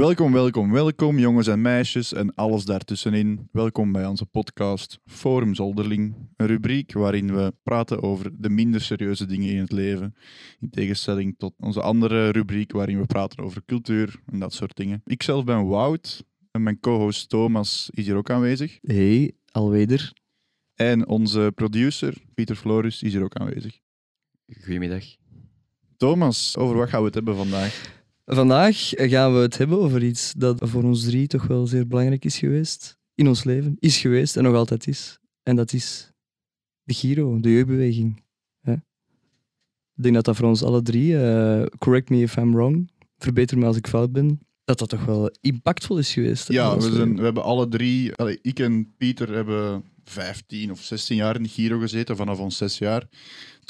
Welkom, welkom, welkom, jongens en meisjes en alles daartussenin. Welkom bij onze podcast Forum Zolderling, een rubriek waarin we praten over de minder serieuze dingen in het leven, in tegenstelling tot onze andere rubriek waarin we praten over cultuur en dat soort dingen. Ik zelf ben Wout en mijn co-host Thomas is hier ook aanwezig. Hey, alweder. En onze producer Pieter Florus is hier ook aanwezig. Goedemiddag. Thomas, over wat gaan we het hebben vandaag? Vandaag gaan we het hebben over iets dat voor ons drie toch wel zeer belangrijk is geweest. In ons leven. Is geweest en nog altijd is. En dat is de Giro, de jeugdbeweging. Hè? Ik denk dat dat voor ons alle drie, eh, correct me if I'm wrong, verbeter me als ik fout ben, dat dat toch wel impactvol is geweest. hè, Ja, we, zijn, we hebben alle drie, allee, ik en Pieter hebben 15 of 16 jaar in de Giro gezeten, vanaf ons 6 jaar.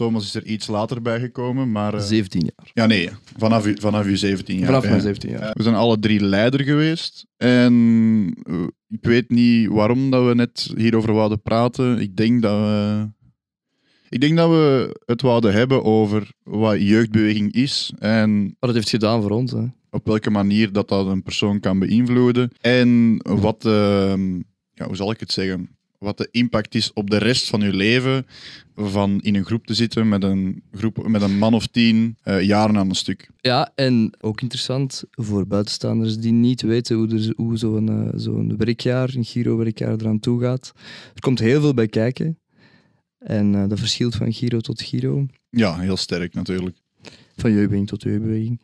Thomas is er iets later bijgekomen, maar... eh, 17 jaar. ja, nee, vanaf, u- vanaf uw 17 jaar. Vanaf mijn 17 jaar. Ja, We zijn alle drie leider geweest. En eh, ik weet niet waarom dat we net hierover wouden praten. Ik denk dat we... Ik denk dat we het wouden hebben over wat jeugdbeweging is en Wat het heeft gedaan voor ons. Hè. op welke manier dat, dat een persoon kan beïnvloeden. En wat de, ja, hoe zal ik het zeggen? Wat de impact is op de rest van je leven van in een groep te zitten met een, groep, met een man of tien, eh, jaren aan een stuk. Ja, en ook interessant voor buitenstaanders die niet weten hoe, er, hoe zo'n eh, zo'n werkjaar, een Giro-werkjaar eraan toe gaat. Er komt heel veel bij kijken. En eh, dat verschilt van Giro tot Giro, Ja, heel sterk natuurlijk. van jeugdbeweging tot jeugdbeweging.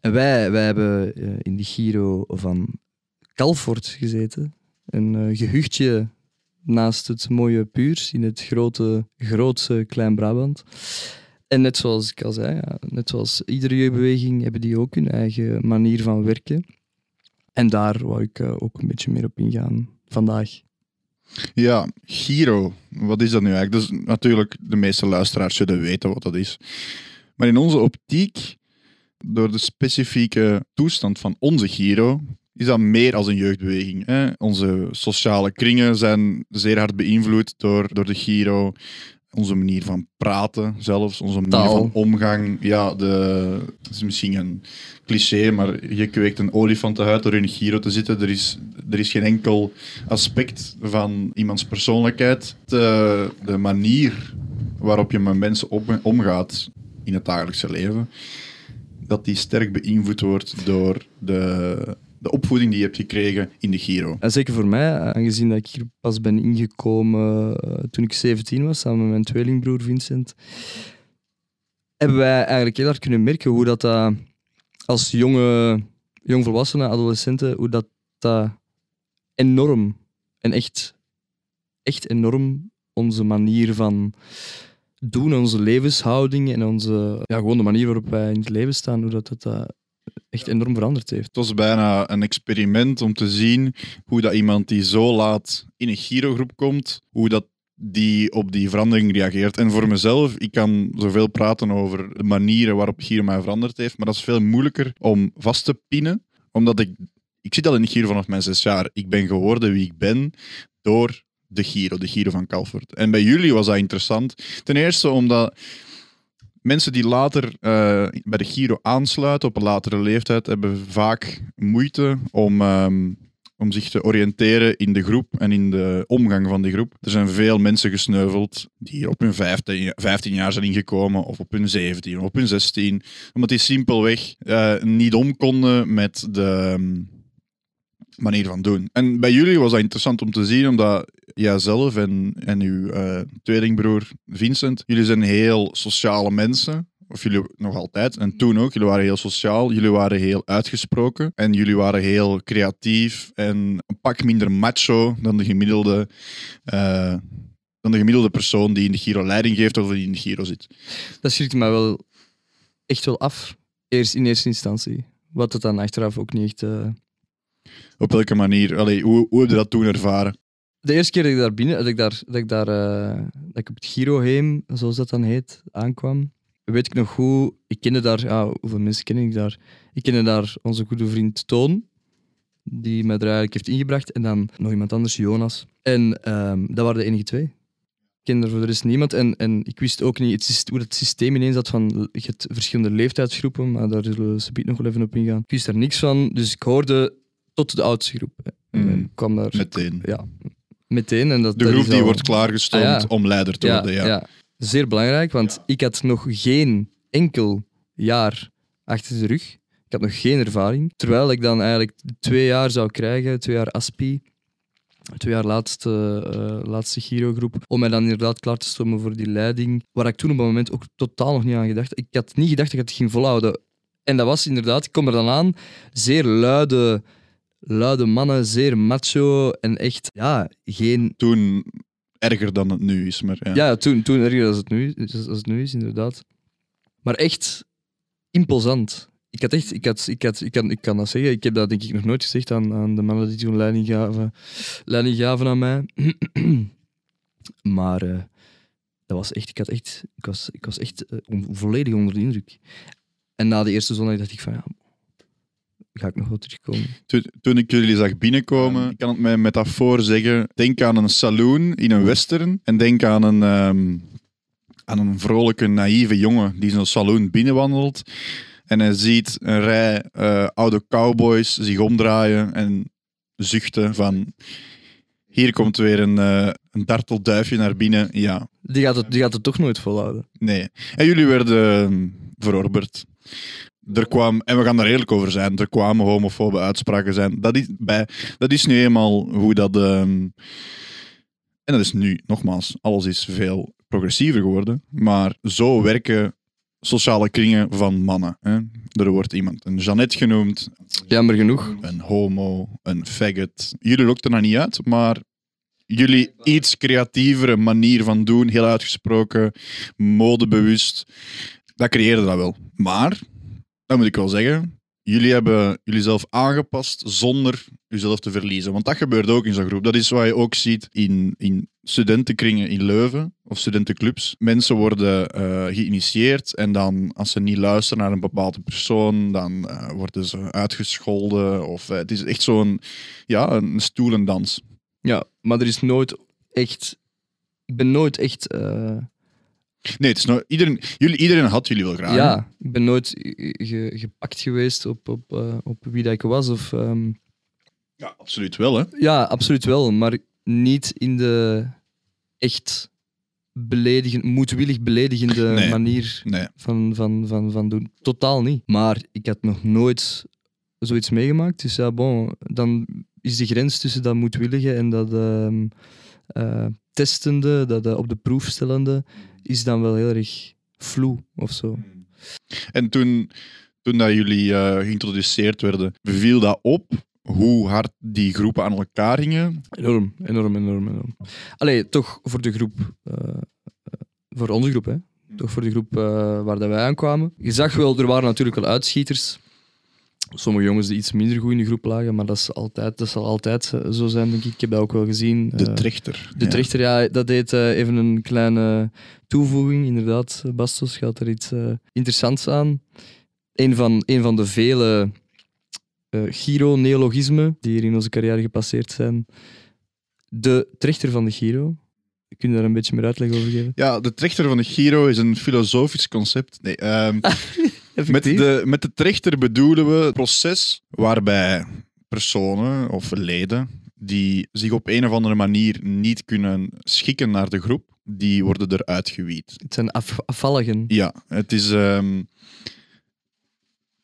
En wij, wij hebben in de Giro van Calfort gezeten. Een eh, gehuchtje naast het mooie Puurs in het grote, grootse Klein-Brabant. En net zoals ik al zei, net zoals iedere jeugdbeweging hebben die ook hun eigen manier van werken. En daar wou ik eh, ook een beetje meer op ingaan vandaag. Ja, Giro. Wat is dat nu eigenlijk? Dus natuurlijk, de meeste luisteraars zullen weten wat dat is. Maar in onze optiek, door de specifieke toestand van onze Giro, is dat meer als een jeugdbeweging. Hè? Onze sociale kringen zijn zeer hard beïnvloed door, door de Giro. Onze manier van praten zelfs, onze manier Taal. van omgang. Ja, de, het is misschien een cliché, maar je kweekt een olifantenhuid door in een Giro te zitten. Er is, er is geen enkel aspect van iemands persoonlijkheid. De, de manier waarop je met mensen op- omgaat in het dagelijkse leven, dat die sterk beïnvloed wordt door de, de opvoeding die je hebt gekregen in de Giro. En zeker voor mij, aangezien dat ik hier pas ben ingekomen eh, toen ik 17 was, samen met mijn tweelingbroer Vincent, hebben wij eigenlijk heel hard kunnen merken hoe dat, dat als jonge, jongvolwassenen, adolescenten, hoe dat, dat enorm en echt, echt enorm onze manier van doen, onze levenshouding en onze, ja, gewoon de manier waarop wij in het leven staan, hoe dat, dat, dat echt enorm veranderd heeft. Het was bijna een experiment om te zien hoe dat iemand die zo laat in een Giro-groep komt, hoe dat die op die verandering reageert. En voor mezelf, ik kan zoveel praten over de manieren waarop Giro mij veranderd heeft, maar dat is veel moeilijker om vast te pinnen, omdat ik, ik zit al in Giro vanaf mijn zes jaar. Ik ben geworden wie ik ben door de Giro, de Giro van Calvert. En bij jullie was dat interessant. Ten eerste omdat mensen die later eh, bij de Giro aansluiten op een latere leeftijd hebben vaak moeite om, ehm, om zich te oriënteren in de groep en in de omgang van die groep. Er zijn veel mensen gesneuveld die op hun 15, 15 jaar zijn ingekomen of op hun 17 of op hun 16, omdat die simpelweg eh, niet om konden met de ehm, manier van doen. En bij jullie was dat interessant om te zien, omdat jijzelf en, en uw eh, tweelingbroer Vincent, jullie zijn heel sociale mensen. Of jullie nog altijd. En toen ook. Jullie waren heel sociaal. Jullie waren heel uitgesproken. En jullie waren heel creatief. En een pak minder macho dan de gemiddelde, eh, dan de gemiddelde persoon die in de Giro leiding geeft of die in de Giro zit. Dat schrikt mij wel echt wel af, eerst in eerste instantie. Wat het dan achteraf ook niet echt... eh, Op welke manier? Allee, hoe, hoe heb je dat toen ervaren? De eerste keer dat ik daar binnen, dat ik daar, dat ik daar, eh, dat ik op het Giroheem, zoals dat dan heet, aankwam, weet ik nog hoe. Ik kende daar, ja, hoeveel mensen ken ik daar? Ik kende daar onze goede vriend Toon, die mij er eigenlijk heeft ingebracht, en dan nog iemand anders, Jonas. En ehm, dat waren de enige twee. ken er voor de rest niemand. En, en ik wist ook niet het, hoe het systeem ineens zat van je hebt verschillende leeftijdsgroepen, maar daar zullen we nog wel even op ingaan. Ik wist daar niks van, dus ik hoorde tot de oudste groep. Mm. kwam daar Meteen. ja, meteen. En dat, De groep die al- wordt klaargestoomd Ah, ja. om leider te ja, worden. Ja. ja. zeer belangrijk, want ik had nog geen enkel jaar achter de rug. Ik had nog geen ervaring. Terwijl ik dan eigenlijk twee jaar zou krijgen, twee jaar ASPI, twee jaar laatste, eh, laatste Giro-groep, om mij dan inderdaad klaar te stomen voor die leiding, waar ik toen op dat moment ook totaal nog niet aan gedacht. Ik had niet gedacht dat ik het ging volhouden. En dat was inderdaad, ik kom er dan aan, zeer luide, luide mannen, zeer macho en echt, ja, geen Toen erger dan het nu is. Maar, ja. ja, toen, toen erger als het, nu, is- als het nu is, inderdaad. Maar echt imposant. Ik had echt, ik, had, ik, had, ik, kan, ik kan dat zeggen, ik heb dat denk ik nog nooit gezegd aan, aan de mannen die toen leiding gaven, leiding gaven aan mij. maar eh, dat was echt, ik, had echt, ik, was, ik was echt eh, volledig onder de indruk. En na de eerste zondag dacht ik van ja, ga ik nog wel terugkomen. Toen, toen ik jullie zag binnenkomen, ik kan het met een metafoor zeggen. Denk aan een saloon in een western en denk aan een, ehm, aan een vrolijke, naïeve jongen die zo'n saloon binnenwandelt. En hij ziet een rij eh, oude cowboys zich omdraaien en zuchten van... Hier komt weer een, eh een dartelduifje naar binnen. Ja, Die gaat het, die gaat het toch nooit volhouden. Nee. En jullie werden ehm, verorberd. Er kwam, en we gaan daar eerlijk over zijn, er kwamen homofobe uitspraken zijn. Dat is, bij, dat is nu eenmaal hoe dat... ehm, en dat is nu, nogmaals, alles is veel progressiever geworden. Maar zo werken sociale kringen van mannen. Hè. Er wordt iemand een Jeannette genoemd, Jammer genoeg. een homo, een faggot. Jullie lokten er niet uit, maar jullie iets creatievere manier van doen, heel uitgesproken, modebewust, dat creëerde dat wel. Maar, dat moet ik wel zeggen, jullie hebben jullie zelf aangepast zonder jezelf te verliezen. Want dat gebeurt ook in zo'n groep. Dat is wat je ook ziet in, in studentenkringen in Leuven of studentenclubs. Mensen worden eh, geïnitieerd en dan, als ze niet luisteren naar een bepaalde persoon, dan eh, worden ze uitgescholden. Of, eh, het is echt zo'n ja, een stoelendans. Ja, maar er is nooit echt. Ik ben nooit echt. Nee, het is nou, iedereen, jullie, iedereen had jullie wel graag. ja, ik ben nooit ge- gepakt geweest op, op, eh, op wie dat ik was. Of, ehm, Ja, absoluut wel. Hè. ja, absoluut wel, maar niet in de echt beledigend, moedwillig beledigende Nee. manier Nee. van, van, van, van doen. Totaal niet. Maar ik had nog nooit zoiets meegemaakt. Dus ja, bon, dan is de grens tussen dat moedwillige en dat ehm, eh, testende, dat eh, op de proef stellende, is dan wel heel erg vloe of zo. En toen, toen dat jullie eh, geïntroduceerd werden, viel dat op hoe hard die groepen aan elkaar gingen? Enorm, enorm, enorm, enorm. Allee, toch voor de groep, eh, eh, voor onze groep, hè. Toch voor de groep waar dat wij aankwamen. Je zag wel, er waren natuurlijk wel uitschieters. Sommige jongens die iets minder goed in de groep lagen, maar dat, is altijd, dat zal altijd eh, zo zijn, denk ik. Ik heb dat ook wel gezien. De Eh, trechter. de ja. trechter, ja, dat deed eh, even een kleine toevoeging. Inderdaad, Bastos gaat er iets interessants aan. Een van, een van de vele eh Giro-neologismen die hier in onze carrière gepasseerd zijn. De trechter van de Giro. Kun je daar een beetje meer uitleg over geven? Ja, de trechter van de Giro is een filosofisch concept. Nee, ehm, met, de, met de trechter bedoelen we het proces waarbij personen of leden die zich op een of andere manier niet kunnen schikken naar de groep, die worden eruit gewied. Het zijn af, afvalligen. Ja, het is, ehm,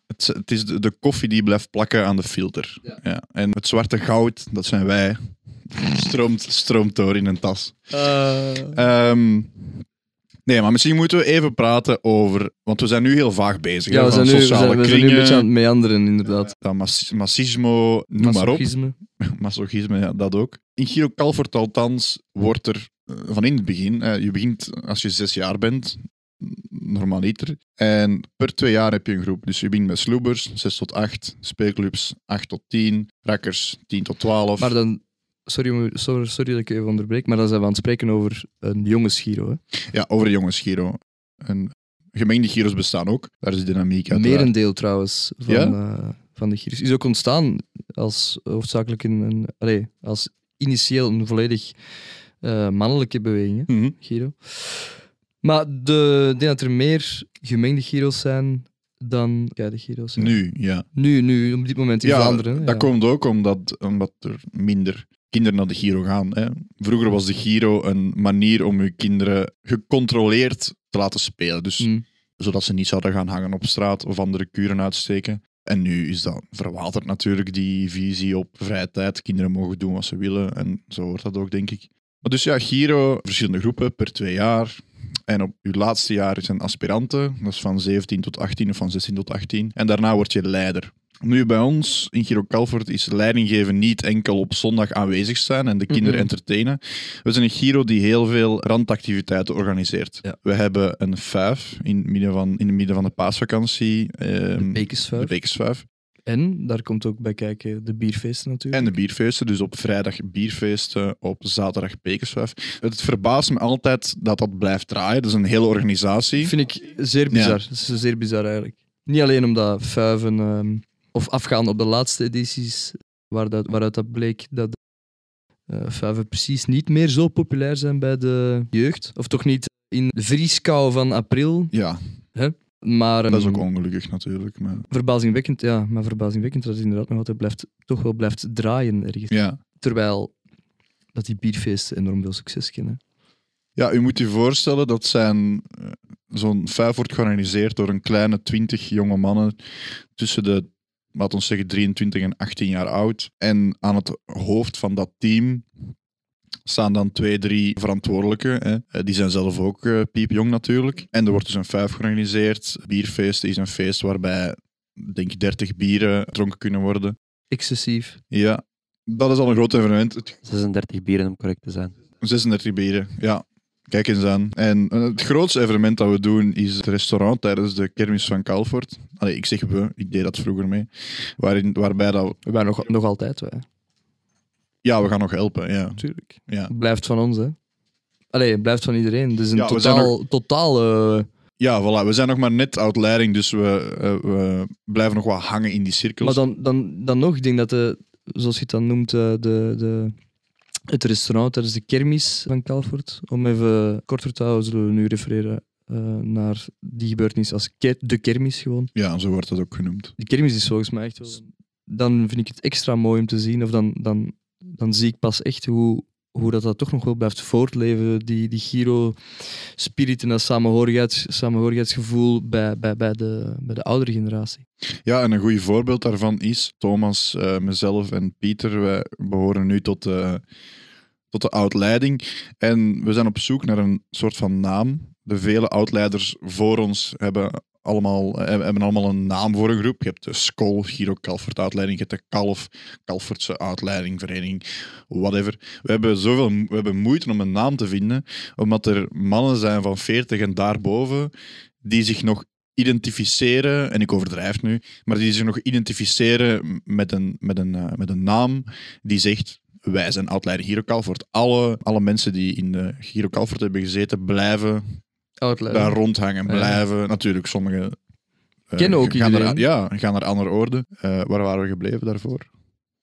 het, het is de, de koffie die blijft plakken aan de filter. Ja. En het zwarte goud, dat zijn wij, stroomt, stroomt door in een tas. Eh, Ehm, nee, maar misschien moeten we even praten over... Want we zijn nu heel vaag bezig. ja, hè, we van zijn, nu, we, sociale zijn, we zijn nu kringen, een beetje aan het meanderen, inderdaad. mas- massismo, noem maar op. Masochisme. Masochisme, ja, dat ook. In Giro Calvert althans wordt er eh, van in het begin... eh, je begint als je zes jaar bent, normaliter. En per twee jaar heb je een groep. Dus je begint met sloebers, 6 tot 8, speelclubs 8 tot 10, rakkers 10 tot 12. Maar dan, sorry, sorry, sorry dat ik even onderbreek, maar dan zijn we aan het spreken over een Giro. Hè? Ja, over de jongens Giro. En gemengde Giro's bestaan ook. Daar is de dynamiek uit. Merendeel trouwens van, Ja? eh, van de Giro's is ook ontstaan als hoofdzakelijk een, een allee, als initieel een volledig eh, mannelijke beweging, hè, Mhm. Giro. Maar de, ik denk dat er meer gemengde Giro's zijn dan ja, de Giro's. Nu, ja. Nu, nu, op dit moment in ja, Vlaanderen. dat ja. komt ook omdat, omdat er minder kinderen naar de Giro gaan. Hè. Vroeger was de Giro een manier om je kinderen gecontroleerd te laten spelen. Dus Mm. zodat ze niet zouden gaan hangen op straat of andere kuren uitsteken. En nu is dat verwaterd natuurlijk, die visie op vrije tijd. Kinderen mogen doen wat ze willen en zo hoort dat ook, denk ik. Maar dus ja, Giro, verschillende groepen per twee jaar. En op je laatste jaar is een aspirante, dat is van 17 tot 18 of van 16 tot 18. En daarna word je leider. Nu bij ons in Giro Calvert is leidinggeven niet enkel op zondag aanwezig zijn en de kinderen Mhm. entertainen. We zijn een Giro die heel veel randactiviteiten organiseert. Ja. We hebben een vijf in het midden van, in het midden van de paasvakantie. De bekersvuif. de. En daar komt ook bij kijken de bierfeesten natuurlijk. En de bierfeesten, dus op vrijdag bierfeesten, op zaterdag bekersvijf. Het verbaast me altijd dat dat blijft draaien. Dat is een hele organisatie. vind ik zeer bizar. Dat is zeer bizar eigenlijk. Niet alleen omdat vuiven ehm, of afgaan op de laatste edities, waar dat, waaruit dat bleek dat eh vuiven precies niet meer zo populair zijn bij de jeugd. Of toch niet in de vrieskou van april. Ja, Maar dat is ook ehm, ongelukkig natuurlijk. Maar, verbazingwekkend, ja, maar verbazingwekkend dat het inderdaad nog altijd blijft, toch wel blijft draaien ergens. ja. Terwijl dat die bierfeesten enorm veel succes kennen. ja, u moet je voorstellen dat zijn eh, zo'n vijf wordt georganiseerd door een kleine twintig jonge mannen tussen de, laten we zeggen, 23 en 18 jaar oud. En aan het hoofd van dat team staan dan twee, drie verantwoordelijken. Hè. Eh, Die zijn zelf ook eh, piepjong natuurlijk. En er wordt dus een vijf georganiseerd. Bierfeest is een feest waarbij, denk ik, 30 bieren gedronken kunnen worden. Excessief. Ja, dat is al een groot evenement. Het 36 bieren om correct te zijn. 36 bieren, ja. Kijk eens aan. En eh, het grootste evenement dat we doen is het restaurant tijdens de kermis van Calfort. Allee, ik zeg we, ik deed dat vroeger mee. Waarin, waarbij dat... We waren nog, nog altijd, wij. Ja, we gaan nog helpen, ja. natuurlijk. ja. Het blijft van ons, hè. Allee, het blijft van iedereen. Het is een Ja, zijn totaal, totaal Ja, voilà. We zijn nog maar net uit leiding, dus we, eh, we blijven nog wat hangen in die cirkels. Maar dan, dan, dan nog, ik denk dat, de, zoals je het dan noemt, eh, de, de, het restaurant tijdens de kermis van Calfort, om even korter te houden, zullen we nu refereren eh, naar die gebeurtenis als ke- de kermis gewoon. Ja, zo wordt dat ook genoemd. De kermis is volgens mij echt wel... Dan vind ik het extra mooi om te zien, of dan, dan, dan zie ik pas echt hoe, hoe dat, dat toch nog wel blijft voortleven, die, die Giro-spirit en dat samenhorigheids, samenhorigheidsgevoel bij, bij, bij, de, bij de oudere generatie. Ja, en een goed voorbeeld daarvan is Thomas, eh, mezelf en Pieter. Wij behoren nu tot de, tot de oud-leiding. En we zijn op zoek naar een soort van naam. De vele oud-leiders voor ons hebben allemaal, eh, hebben allemaal een naam voor een groep. Je hebt de Skol, Giro Calvert uitleiding, je hebt de Kalf, Calvertse uitleiding, vereniging, whatever. We hebben zoveel we hebben moeite om een naam te vinden, omdat er mannen zijn van 40 en daarboven die zich nog identificeren, en ik overdrijf nu, maar die zich nog identificeren met een, met een, eh, met een naam die zegt wij zijn outleider Giro Calvert. Alle, alle mensen die in de Giro Calvert hebben gezeten, blijven Outlander. daar rondhangen. Blijven, natuurlijk, sommigen eh, Kennen ook gaan iedereen. naar, Ja, gaan naar andere orde. Eh, waar waren we gebleven daarvoor?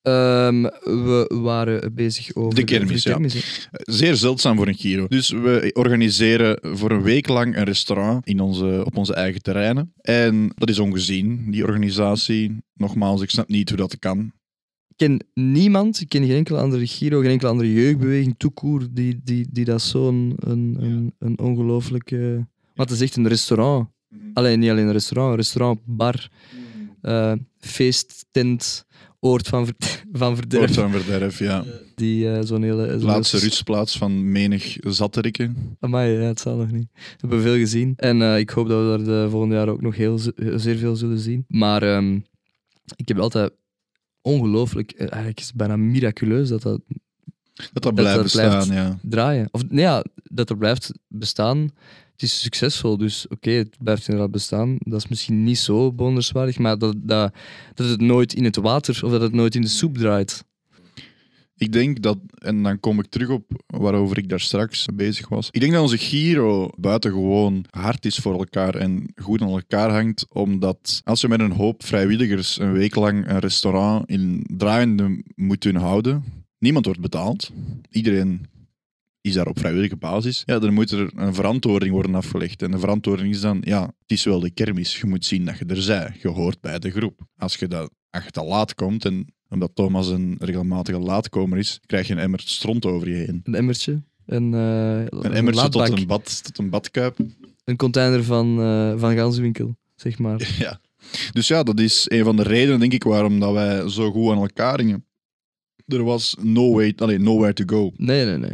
Ehm, we waren bezig over De kermis, ja. Eh, Zeer zeldzaam voor een Giro. Dus we organiseren voor een week lang een restaurant in onze, op onze eigen terreinen. En dat is ongezien, die organisatie. Nogmaals, ik snap niet hoe dat kan. Ik ken niemand, ik ken geen enkele andere Giro, geen enkele andere jeugdbeweging, toekoer, die, die, die dat zo'n een, een, een ongelooflijke... Wat het is echt een restaurant. Alleen niet alleen een restaurant, een restaurant, bar, eh, feesttent, oord van, ver- van verderf. Oord van verderf, ja. Die eh, zo'n hele... Laatste rustplaats van menig zatterikken. Amai, ja, het zal nog niet. We hebben veel gezien. En eh, ik hoop dat we daar de volgende jaar ook nog heel, zeer veel zullen zien. Maar ehm, ik heb altijd ongelooflijk... eh, Eigenlijk is het bijna miraculeus dat dat Dat dat Dat blijft bestaan, ja. draaien. Of nee, ja, dat er blijft bestaan. Het is succesvol, dus oké, het blijft inderdaad bestaan. Dat is misschien niet zo bewonderenswaardig, maar dat, dat, dat het nooit in het water of dat het nooit in de soep draait. Ik denk dat, en dan kom ik terug op waarover ik daar straks bezig was. Ik denk dat onze Giro buitengewoon hard is voor elkaar en goed aan elkaar hangt. Omdat als je met een hoop vrijwilligers een week lang een restaurant in draaiende moet houden, niemand wordt betaald. Iedereen is daar op vrijwillige basis. Ja, dan moet er een verantwoording worden afgelegd. En de verantwoording is dan, ja, het is wel de kermis. Je moet zien dat je er zij. Je hoort bij de groep. Als je, dat, als je te laat komt en omdat Thomas een regelmatige laatkomer is, krijg je een emmer stront over je heen. Een emmertje. Een, eh, Een emmertje tot een, bad, tot een badkuip. Een container van, eh van ganzenwinkel, zeg maar. Ja. Dus ja, dat is een van de redenen, denk ik, waarom dat wij zo goed aan elkaar hingen. Er was no way, nowhere to go. Nee, nee, nee.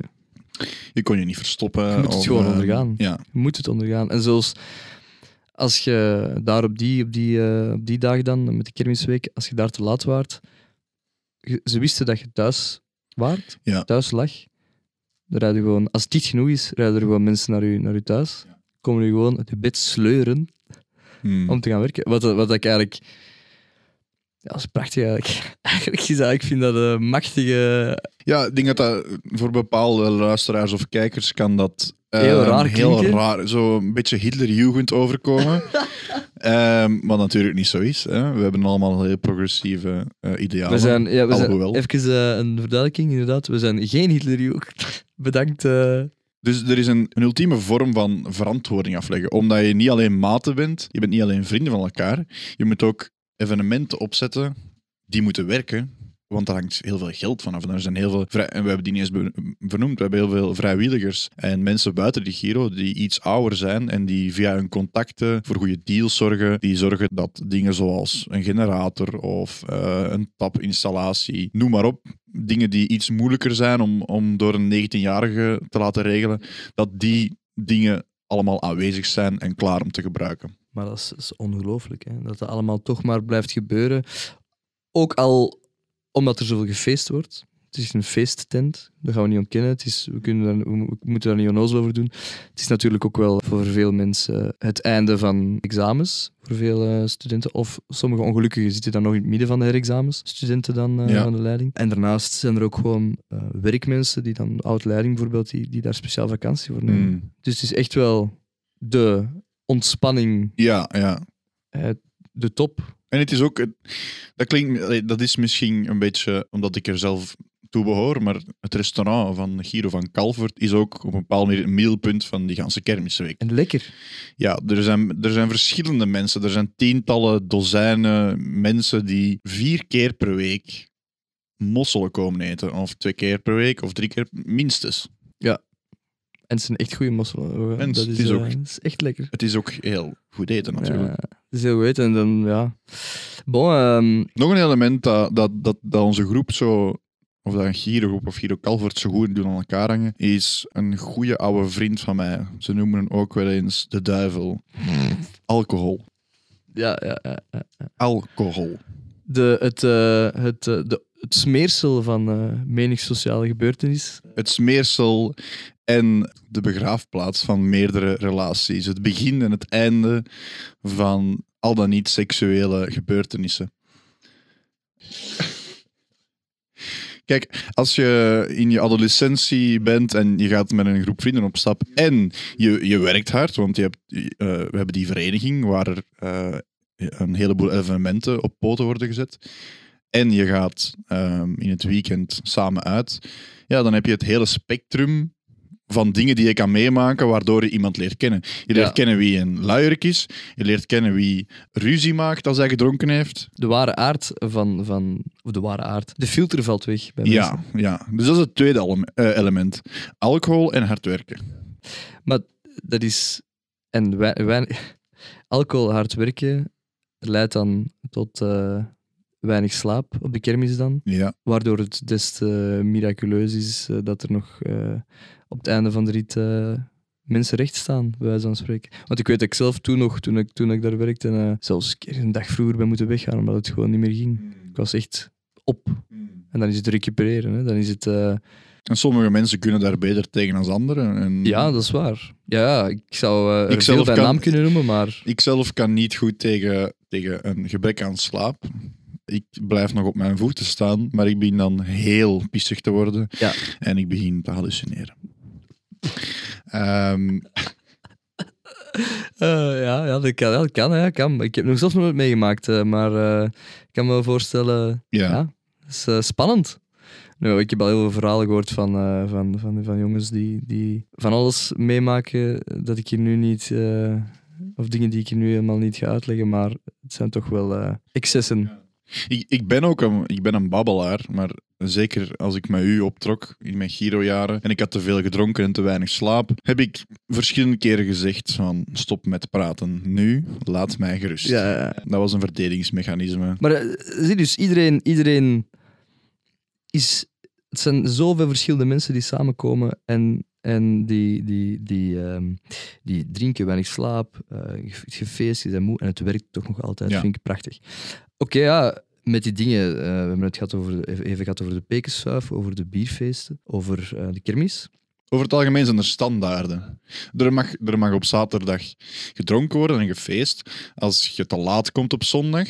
Je kon je niet verstoppen. Je moet het of, gewoon eh, ondergaan. Ja, Je moet het ondergaan. En zelfs als je daar op die, op die, eh, op die dag dan, met de kermisweek, als je daar te laat waart, je- ze wisten dat je thuis waart, Ja. thuis lag. Dan rijden gewoon, als het niet genoeg is, rijden er gewoon mensen naar je, naar je thuis. Komen je gewoon uit je bed sleuren Hmm. om te gaan werken. Wat, wat ik eigenlijk... Ja, dat is prachtig eigenlijk. Eigenlijk is dat, ik vind dat een machtige... Ja, ik denk dat dat voor bepaalde luisteraars of kijkers kan dat Heel raar heel klinken. raar, zo een beetje Hitlerjugend overkomen. Ehm, wat natuurlijk niet zo is. Hè. We hebben allemaal heel progressieve eh, idealen. We zijn, ja, we zijn even eh, een verduidelijking, inderdaad. We zijn geen Hitlerjugend. Bedankt. eh. Dus er is een, een ultieme vorm van verantwoording afleggen. Omdat je niet alleen maten bent, je bent niet alleen vrienden van elkaar. Je moet ook evenementen opzetten die moeten werken. Want daar hangt heel veel geld vanaf. En er zijn heel veel en we hebben die niet eens vernoemd. We hebben heel veel vrijwilligers en mensen buiten de Giro die iets ouder zijn en die via hun contacten voor goede deals zorgen. Die zorgen dat dingen zoals een generator of eh, een tapinstallatie, noem maar op, dingen die iets moeilijker zijn om, om door een 19-jarige te laten regelen, dat die dingen allemaal aanwezig zijn en klaar om te gebruiken. Maar dat is, is ongelooflijk, hè? dat dat allemaal toch maar blijft gebeuren. Ook al omdat er zoveel gefeest wordt. Het is een feesttent, dat gaan we niet ontkennen. Het is, we, kunnen daar, we moeten daar niet onnozel over doen. Het is natuurlijk ook wel voor veel mensen het einde van examens, voor veel eh, studenten. Of sommige ongelukkigen zitten dan nog in het midden van de herexamens, studenten dan Ja. van de leiding. En daarnaast zijn er ook gewoon eh, werkmensen, die dan, oud-leiding bijvoorbeeld, die, die daar speciaal vakantie voor nemen. Mm. Dus het is echt wel de ontspanning, Ja, ja. eh, de top. En het is ook, dat klinkt, dat is misschien een beetje omdat ik er zelf toe behoor, maar het restaurant van Giro van Calvert is ook op een bepaald manier een middelpunt van die ganse kermisweek. En lekker. Ja, er zijn, er zijn verschillende mensen. Er zijn tientallen, dozijnen mensen die vier keer per week mosselen komen eten. Of twee keer per week, of drie keer minstens. En het zijn echt goede mosselen. En dat het is, is ook- eh, is echt lekker. Het is ook heel goed eten natuurlijk. Ja, het is heel goed. En dan, ja. Bon, ehm, Nog een element dat, dat, dat, dat onze groep zo, of dat een Giro-groep of Giro Calvert zo goed doen aan elkaar hangen, is een goede oude vriend van mij. Ze noemen hem ook wel eens de duivel. Alcohol. ja, ja, ja, ja. Alcohol. De, het, eh, het, eh, de, het smeersel van eh menig sociale gebeurtenis. Het smeersel en de begraafplaats van meerdere relaties. Het begin en het einde van al dan niet seksuele gebeurtenissen. Kijk, als je in je adolescentie bent en je gaat met een groep vrienden op stap en je, je werkt hard, want je hebt, eh, we hebben die vereniging waar eh, een heleboel evenementen op poten worden gezet. En je gaat ehm, in het weekend samen uit. Ja, dan heb je het hele spectrum van dingen die je kan meemaken, waardoor je iemand leert kennen. Je leert Ja. kennen wie een luierik is. Je leert kennen wie ruzie maakt als hij gedronken heeft. De ware aard van, van... Of de ware aard. De filter valt weg bij mensen. Ja, ja, dus dat is het tweede eh, element. Alcohol en hard werken. Maar dat is... En wij, wij- alcohol, hard werken, leidt dan tot eh, weinig slaap op de kermis dan. Ja, Waardoor het des te miraculeus is eh, dat er nog eh, op het einde van de rit eh, mensen recht staan, bij wijze van spreken. Want ik weet dat ik zelf toen nog, toen ik, toen ik daar werkte, eh, zelfs een keer een dag vroeger ben moeten weggaan, omdat het gewoon niet meer ging. Ik was echt op. En dan is het recupereren. Hè. Dan is het... en sommige mensen kunnen daar beter tegen dan anderen. En ja, dat is waar. Ja, ik zou er Ik zelf kan- naam kunnen noemen, maar... Ik zelf kan niet goed tegen, tegen een gebrek aan slaap. Ik blijf nog op mijn voeten staan, maar ik begin dan heel pissig te worden. Ja. En ik begin te hallucineren. Ehm, Eh, ja, ja, dat kan. Dat kan, ja, kan. Ik heb nog zelfs nooit meegemaakt, eh, maar eh, ik kan me wel voorstellen... ja. Ja, dat is spannend. Nou, ik heb al heel veel verhalen gehoord van, van, van, van jongens die, die van alles meemaken dat ik hier nu niet... of dingen die ik hier nu helemaal niet ga uitleggen, maar het zijn toch wel excessen. Ik, ik ben ook een, ik ben een babbelaar, maar zeker als ik met u optrok in mijn Giro-jaren en ik had te veel gedronken en te weinig slaap, heb ik verschillende keren gezegd van stop met praten. Nu, laat mij gerust. Ja, ja, ja. Dat was een verdedigingsmechanisme. Maar eh, zie dus, iedereen, iedereen is... Het zijn zoveel verschillende mensen die samenkomen en, en die, die, die, ehm, die drinken weinig slaap, ge- gefeest, je bent moe en het werkt toch nog altijd. Ja. vind ik prachtig. Oké, ja, met die dingen, eh, we hebben het gehad over, even gehad over de pekensuif, over de bierfeesten, over eh, de kermis. Over het algemeen zijn er standaarden. Er mag, er mag op zaterdag gedronken worden en gefeest. Als je te laat komt op zondag,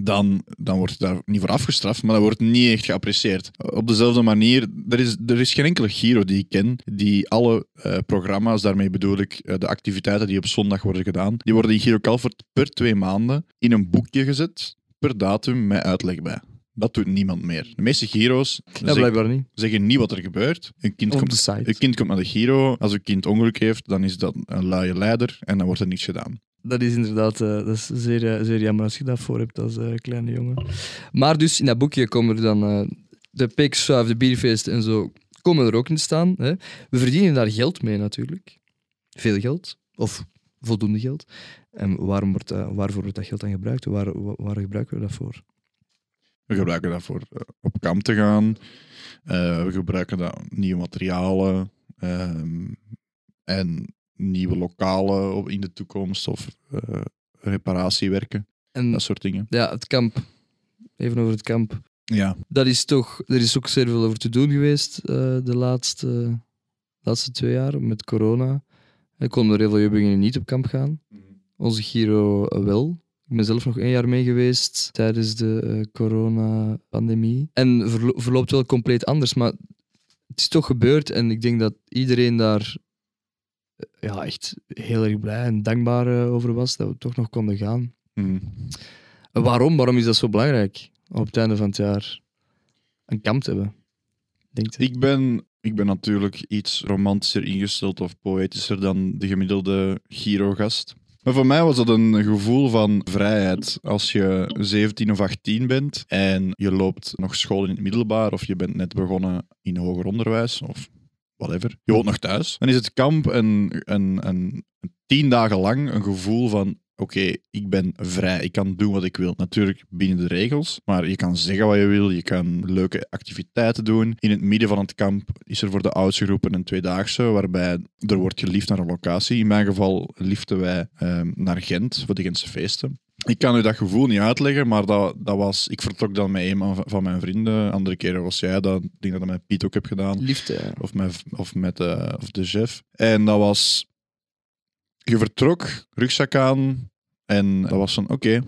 dan, dan wordt je daar niet voor afgestraft, maar dat wordt niet echt geapprecieerd. Op dezelfde manier, er is, er is geen enkele Giro die ik ken, die alle eh, programma's, daarmee bedoel ik eh, de activiteiten die op zondag worden gedaan, die worden in Giro Calvert per twee maanden in een boekje gezet, per datum, met uitleg bij. Dat doet niemand meer. De meeste Giro's Ja, zeggen, niet. zeggen niet wat er gebeurt. Een kind Op komt een kind komt naar de Giro. Als een kind ongeluk heeft, dan is dat een luie leider en dan wordt er niets gedaan. Dat is inderdaad eh, dat is zeer, eh, zeer jammer als je dat voor hebt als eh, kleine jongen. Maar dus in dat boekje komen er dan eh, de peeksuif, de bierfeesten en zo, komen er ook in staan. Hè. We verdienen daar geld mee natuurlijk. Veel geld. Of voldoende geld. En waarom wordt waarvoor wordt dat geld dan gebruikt? Waar, waar, gebruiken we dat voor? We gebruiken dat voor op kamp te gaan. We gebruiken dat nieuwe materialen ehm, en nieuwe lokalen in de toekomst of eh, reparatiewerken, En dat soort dingen. ja, het kamp. Even over het kamp. Ja, Dat is toch, er is ook zeer veel over te doen geweest eh, de laatste, laatste twee jaar met corona. Er konden er heel veel jeugdigen niet op kamp gaan. Onze Giro eh, wel. Ik ben zelf nog één jaar mee geweest tijdens de eh, corona-pandemie. En verlo- verloopt wel compleet anders, maar het is toch gebeurd en ik denk dat iedereen daar ja, echt heel erg blij en dankbaar eh, over was dat we toch nog konden gaan. En waarom? Waarom is dat zo belangrijk op het einde van het jaar een kamp te hebben? Denkt? Ik ben, ik ben natuurlijk iets romantischer ingesteld of poëtischer dan de gemiddelde Giro-gast. Maar voor mij was dat een gevoel van vrijheid. Als je 17 of 18 bent en je loopt nog school in het middelbaar of je bent net begonnen in hoger onderwijs of whatever, je woont nog thuis, dan is het kamp een, een, een, tien dagen lang een gevoel van oké, ik ben vrij, ik kan doen wat ik wil. Natuurlijk binnen de regels, maar je kan zeggen wat je wil, je kan leuke activiteiten doen. In het midden van het kamp is er voor de oudste groepen een tweedaagse, waarbij er wordt geliefd naar een locatie. In mijn geval liefden wij ehm, naar Gent, voor de Gentse feesten. Ik kan u dat gevoel niet uitleggen, maar dat, dat was... Ik vertrok dan met een van- mijn vrienden. Andere keren was jij dat. Ik denk dat ik dat met Piet ook heb gedaan. Liefde. ja. Of met, of met eh, of de chef. En dat was... Je vertrok, rugzak aan. En dat was van, oké,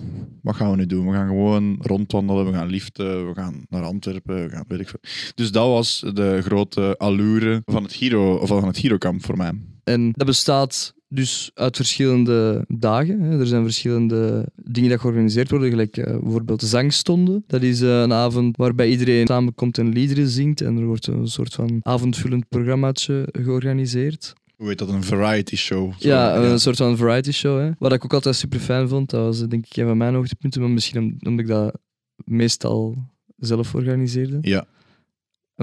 wat gaan we nu doen? We gaan gewoon rondwandelen, we gaan liften, we gaan naar Antwerpen, we gaan weet ik veel. Dus dat was de grote allure van het Giro, of van het Girokamp voor mij. En dat bestaat dus uit verschillende dagen. Hè. Er zijn verschillende dingen die georganiseerd worden, gelijk eh, bijvoorbeeld zangstonden. Dat is eh, een avond waarbij iedereen samenkomt en liederen zingt en er wordt een soort van avondvullend programmaatje georganiseerd. Hoe heet dat? Een variety show. Zo, ja, een soort van variety show. Hè. Wat ik ook altijd super fijn vond, dat was denk ik een van mijn hoogtepunten, maar misschien om- omdat ik dat meestal zelf organiseerde. Ja.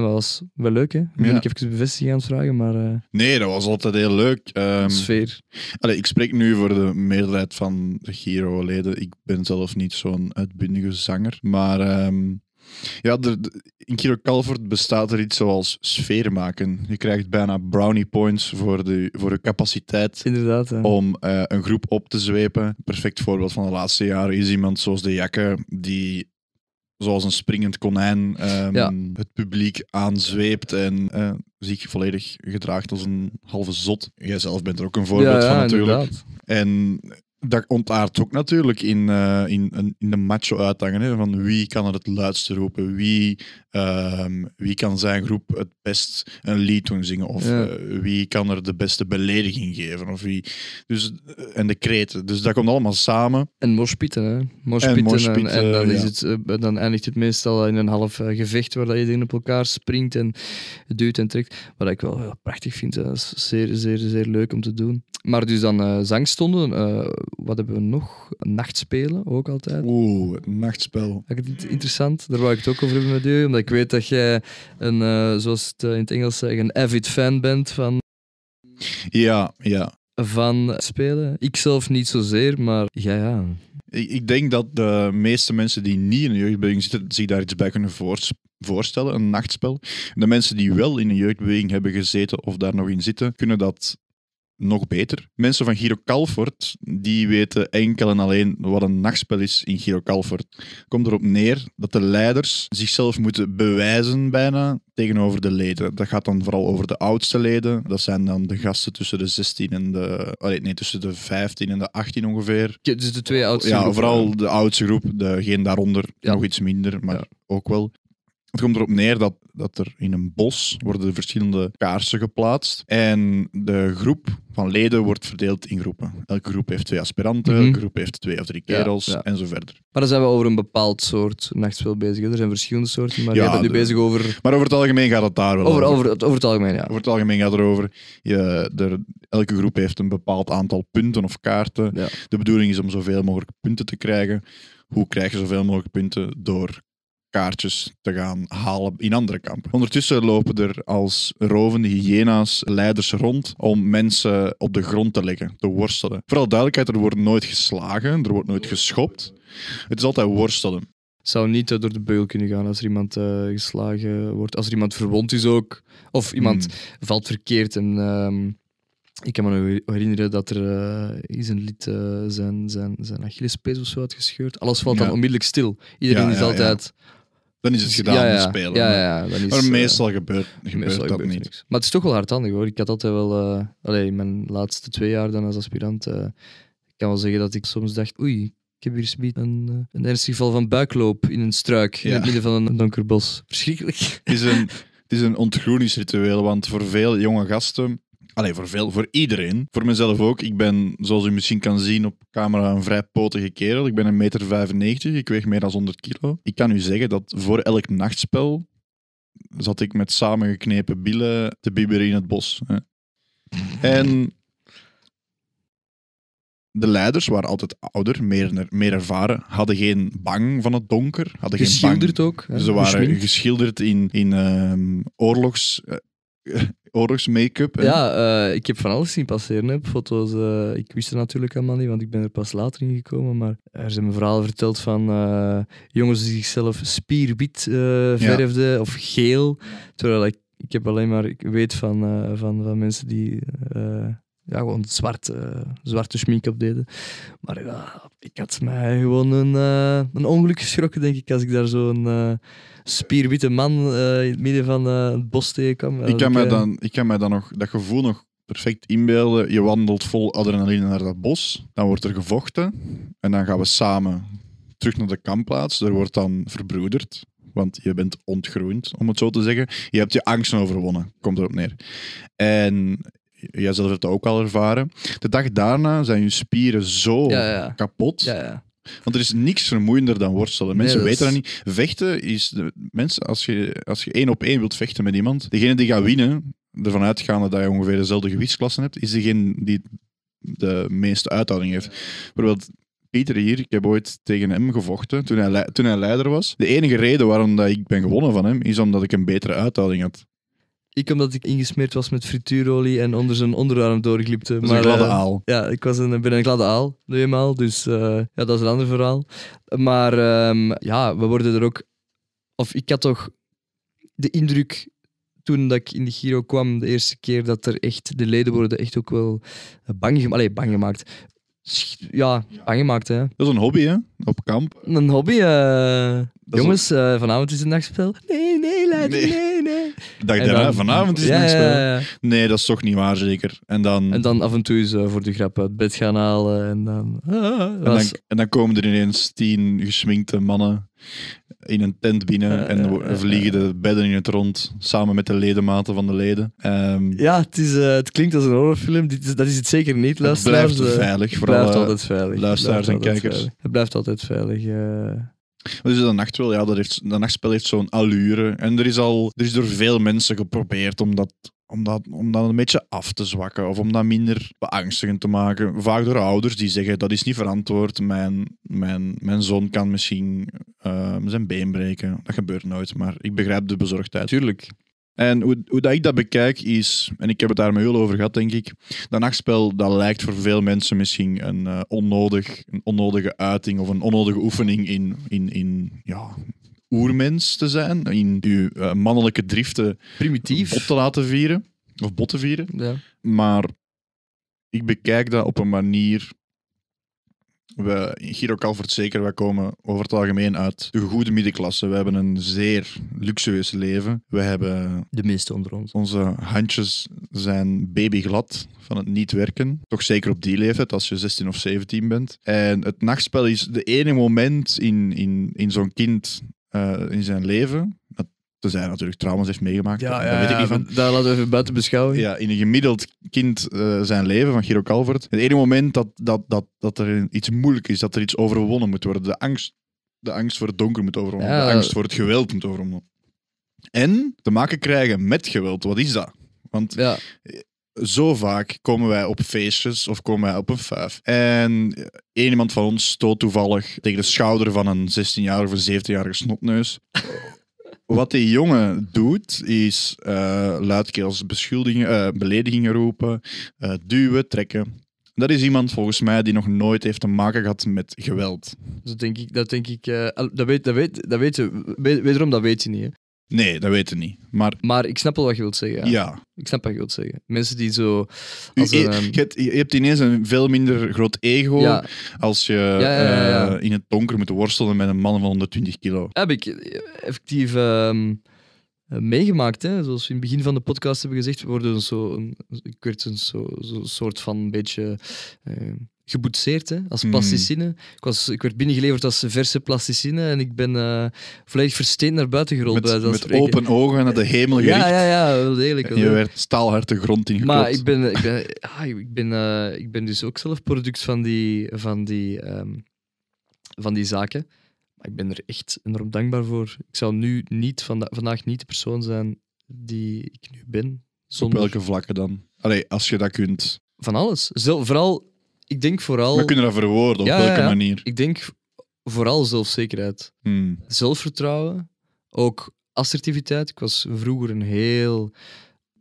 Dat was wel leuk, hè? Ja. ik even bevestiging aan het vragen, maar eh, Nee, dat was altijd heel leuk. Ehm, sfeer. Allee, ik spreek nu voor de meerderheid van de Giro-leden. Ik ben zelf niet zo'n uitbundige zanger. Maar ehm, ja, er- in Giro Calvert bestaat er iets zoals sfeer maken. Je krijgt bijna brownie points voor de, voor de capaciteit Inderdaad. hè. om eh, een groep op te zwepen. Perfect voorbeeld van de laatste jaren is iemand zoals de Jakke, die zoals een springend konijn ehm, Ja. het publiek aanzweept en eh, zich volledig gedraagt als een halve zot. Jij zelf bent er ook een voorbeeld ja, van natuurlijk. inderdaad. En dat ontaart ook natuurlijk in, eh, in, in de macho-uithangen. Hè, van wie kan er het luidste roepen? Wie, ehm, wie kan zijn groep het best een lied doen zingen? Of Ja. eh, wie kan er de beste belediging geven? Of wie, dus, eh, en de kreten. Dus dat komt allemaal samen. En morspitten, hè. Morspitten. En, dan, is ja. het, eh, dan eindigt het meestal in een half gevecht waar dat iedereen op elkaar springt en duwt en trekt. Wat ik wel ja, prachtig vind. hè. Dat is zeer, zeer, zeer leuk om te doen. Maar dus dan zangstonden. wat hebben we nog? Nachtspelen, ook altijd. Oeh, nachtspel. Het interessant? Daar wou ik het ook over hebben met u. Omdat ik weet dat jij een, eh, zoals het eh, in het Engels zeggen, een avid fan bent van, Ja, ja. van spelen. Ik zelf niet zozeer, maar ja, ja. Ik, ik denk dat de meeste mensen die niet in een jeugdbeweging zitten, zich daar iets bij kunnen voors- voorstellen, een nachtspel. De mensen die wel in een jeugdbeweging hebben gezeten of daar nog in zitten, kunnen dat nog beter. Mensen van Giro Calfort, die weten enkel en alleen wat een nachtspel is in Giro Calfort. Komt erop neer dat de leiders zichzelf moeten bewijzen bijna tegenover de leden. Dat gaat dan vooral over de oudste leden. Dat zijn dan de gasten tussen de 16 en de... allee, nee, tussen de 15 en de 18 ongeveer. Ja, Dus de twee oudste Ja, groepen. vooral de oudste groep, degene daaronder Ja. nog iets minder, maar Ja. ook wel. Het komt erop neer dat, dat er in een bos worden verschillende kaarsen geplaatst. En de groep van leden wordt verdeeld in groepen. Elke groep heeft twee aspiranten, Mhm. elke groep heeft twee of drie kerels ja. en zo verder. Maar dan zijn we over een bepaald soort nachtspel bezig. hè. Er zijn verschillende soorten, maar Ja, je bent nu de- bezig over, Maar over het algemeen gaat het daar wel over, over. over, het, over het algemeen. Ja. Over het algemeen gaat het erover. Je, er, elke groep heeft een bepaald aantal punten of kaarten. De bedoeling is om zoveel mogelijk punten te krijgen. Hoe krijg je zoveel mogelijk punten? Door kaartjes te gaan halen in andere kampen. Ondertussen lopen er als rovende hyena's leiders rond om mensen op de grond te leggen, te worstelen. Vooral duidelijkheid, er wordt nooit geslagen, er wordt nooit geschopt. Het is altijd worstelen. Het zou niet eh, door de beugel kunnen gaan als er iemand eh, geslagen wordt. Als er iemand verwond is ook. Of iemand Hmm. valt verkeerd. En, ehm, ik kan me nog herinneren dat er eh is een lid zijn, zijn, zijn Achillespees of zo uitgescheurd. Alles valt dan onmiddellijk stil. Iedereen Ja, is ja. altijd... Dan is het gedaan ja, spelen. Ja, ja, ja, dan is, Maar eh, meestal gebeurt, gebeurt meestal dat gebeurt niet. niks. Maar het is toch wel hardhandig hoor. Ik had altijd wel... allee, in mijn laatste twee jaar dan als aspirant... eh, ik kan wel zeggen dat ik soms dacht... Oei, ik heb hier een, een ernstig geval van buikloop in een struik. In het midden van een donker bos. Verschrikkelijk. Het is een, het is een ontgroeningsritueel, want voor veel jonge gasten, allee, voor, veel, voor iedereen, voor mezelf ook, ik ben, zoals u misschien kan zien op camera, een vrij potige kerel. Ik ben een meter 95, ik weeg meer dan 100 kilo. Ik kan u zeggen dat voor elk nachtspel zat ik met samengeknepen billen te bibberen in het bos. Hè. En de leiders waren altijd ouder, meer, meer ervaren, hadden geen bang van het donker, hadden geen bang Geschilderd ook. hè, ze waren geschilderd in, in ehm, oorlogs, eh, oorlogsmake-up. hè. Ja, eh, ik heb van alles zien passeren. Hè. Foto's. eh, ik wist het natuurlijk allemaal niet, want ik ben er pas later in gekomen. Maar er zijn me verhalen verteld van eh, jongens die zichzelf spierwit verfden of geel. Terwijl ik, ik heb alleen maar, ik weet van, van, van mensen die ja, gewoon zwart, zwarte schmink op deden. Maar ja, ik had mij gewoon een, een ongeluk geschrokken, denk ik, als ik daar zo'n spierwitte man eh, in het midden van eh, het bos tegenkwam. ik, kan mij eh, dan, ik kan mij dan nog dat gevoel nog perfect inbeelden. Je wandelt vol adrenaline naar dat bos, dan wordt er gevochten en dan gaan we samen terug naar de kampplaats. Er wordt dan verbroederd. Want je bent ontgroend, om het zo te zeggen. Je hebt je angsten overwonnen, komt erop neer. En jij zelf hebt dat ook al ervaren. De dag daarna zijn je spieren zo Ja, ja. kapot. Ja, ja. Want er is niks vermoeiender dan worstelen. Mensen Nee, dat weten dat niet. Vechten is... De, mensen, als je, als je één op één wilt vechten met iemand, degene die gaat winnen, ervan uitgaande dat je ongeveer dezelfde gewichtsklassen hebt, is degene die de meeste uithouding heeft. Bijvoorbeeld Pieter hier, ik heb ooit tegen hem gevochten toen hij, toen hij leider was. De enige reden waarom dat ik ben gewonnen van hem, is omdat ik een betere uithouding had. Ik omdat ik ingesmeerd was met frituurolie en onder zijn onderarm doorglipte. Dat is een gladde eh, aal. Ja, ik was een, ben een gladde aal, nu eenmaal. Dus eh, ja, dat is een ander verhaal. Maar ehm, ja, we worden er ook... Of ik had toch de indruk toen dat ik in de Giro kwam, de eerste keer, dat er echt... De leden worden echt ook wel bang, gema Allee, bang gemaakt. Ja, bang gemaakt, hè. Dat is een hobby, hè? Op kamp. Een hobby. eh, jongens, eh, vanavond is het nachtspel. Nee, nee, leider, Nee. nee, nee. Dag En daarna, dan- vanavond is het ja. Nee, dat is toch niet waar, zeker. En dan, En dan af en toe eens eh, voor de grap uit bed gaan halen. En dan... ah, en was- dan, en dan komen er ineens tien geschminkte mannen in een tent binnen en vliegen de bedden in het rond, samen met de ledematen van de leden. Ehm, Ja, het, is, eh, het klinkt als een horrorfilm. Dit is, dat is het zeker niet, het blijft Eh, veilig, Het blijft altijd veilig. Luisteraars blijft en kijkers. veilig. Het blijft altijd veilig. Dus dat nachtspel, ja, dat, heeft, dat nachtspel heeft zo'n allure. En er is al er is door veel mensen geprobeerd om dat, om, dat, om dat een beetje af te zwakken. Of om dat minder beangstigend te maken. Vaak door ouders die zeggen, dat is niet verantwoord. Mijn, mijn, mijn zoon kan misschien eh, zijn been breken. Dat gebeurt nooit, maar ik begrijp de bezorgdheid. Tuurlijk. En hoe, hoe dat ik dat bekijk is, en ik heb het daar met jullie over gehad, denk ik. Dat nachtspel dat lijkt voor veel mensen misschien een, eh, onnodig, een onnodige uiting of een onnodige oefening in, in, in ja, oermens te zijn. In uw eh, mannelijke driften Primitief. op te laten vieren. Of bot te vieren. Ja. Maar ik bekijk dat op een manier. We, in Giro Calvert zeker, wij komen over het algemeen uit de goede middenklasse. We hebben een zeer luxueus leven. We hebben De meeste onder ons. onze handjes zijn babyglad van het niet werken. Toch zeker op die leeftijd, als je 16 of 17 bent. En het nachtspel is de ene moment in, in, in zo'n kind eh, in zijn leven. Dat, tenzij hij natuurlijk trauma's heeft meegemaakt. Ja, daar weet ik niet van. Daar laten we even buiten beschouwen. Ja, in een gemiddeld kind eh, zijn leven van Giro Calvert. Het ene moment dat, dat, dat, dat er iets moeilijk is, dat er iets overwonnen moet worden. De angst, de angst voor het donker moet overwonnen. De angst voor het geweld moet overwonnen. En te maken krijgen met geweld. Wat is dat? Want Ja. zo vaak komen wij op feestjes of komen wij op een vijf. En één iemand van ons stoot toevallig tegen de schouder van een 16-jarige of een 17-jarige snotneus. Wat die jongen doet, is eh luidkeels beschuldigingen, eh, beledigingen roepen, eh, duwen, trekken. Dat is iemand volgens mij die nog nooit heeft te maken gehad met geweld. Dat denk ik. Dat, denk ik dat, weet, dat, weet, dat weet je. we- Wederom, dat weet je niet. Hè. Nee, dat weten we niet. Maar Maar ik snap wel wat je wilt zeggen. Ja. ja, Ik snap wat je wilt zeggen. Mensen die zo. Als je, een, ehm, je hebt, je hebt ineens een veel minder groot ego ja, als je ja, eh, in het donker moet worstelen met een man van 120 kilo. heb ik eh, effectief ehm, eh, meegemaakt. Hè? Zoals we in het begin van de podcast hebben gezegd, we worden zo een, ik werd een zo, zo soort van beetje eh, geboetseerd hè? als Mm. plasticine. Ik, was, ik werd binnengeleverd als verse plasticine en ik ben eh, volledig versteend naar buiten gerold. bij Met, met open ogen naar de hemel gericht. Ja, ja, ja, wel degelijk. wel je werd staalhard de grond ingeklopt. Maar ik ben, ik, ben, ah, ik, ben, eh, ik ben dus ook zelf product van die, van die, ehm, van die zaken. Maar ik ben er echt enorm dankbaar voor. Ik zou nu niet, vanda- vandaag niet de persoon zijn die ik nu ben. Op welke vlakken dan? Allee, als je dat kunt. van alles. Zelf, vooral, ik denk vooral, We kunnen dat verwoorden, op Ja, welke ja. manier. ik denk vooral zelfzekerheid. Hmm. Zelfvertrouwen, ook assertiviteit. Ik was vroeger een heel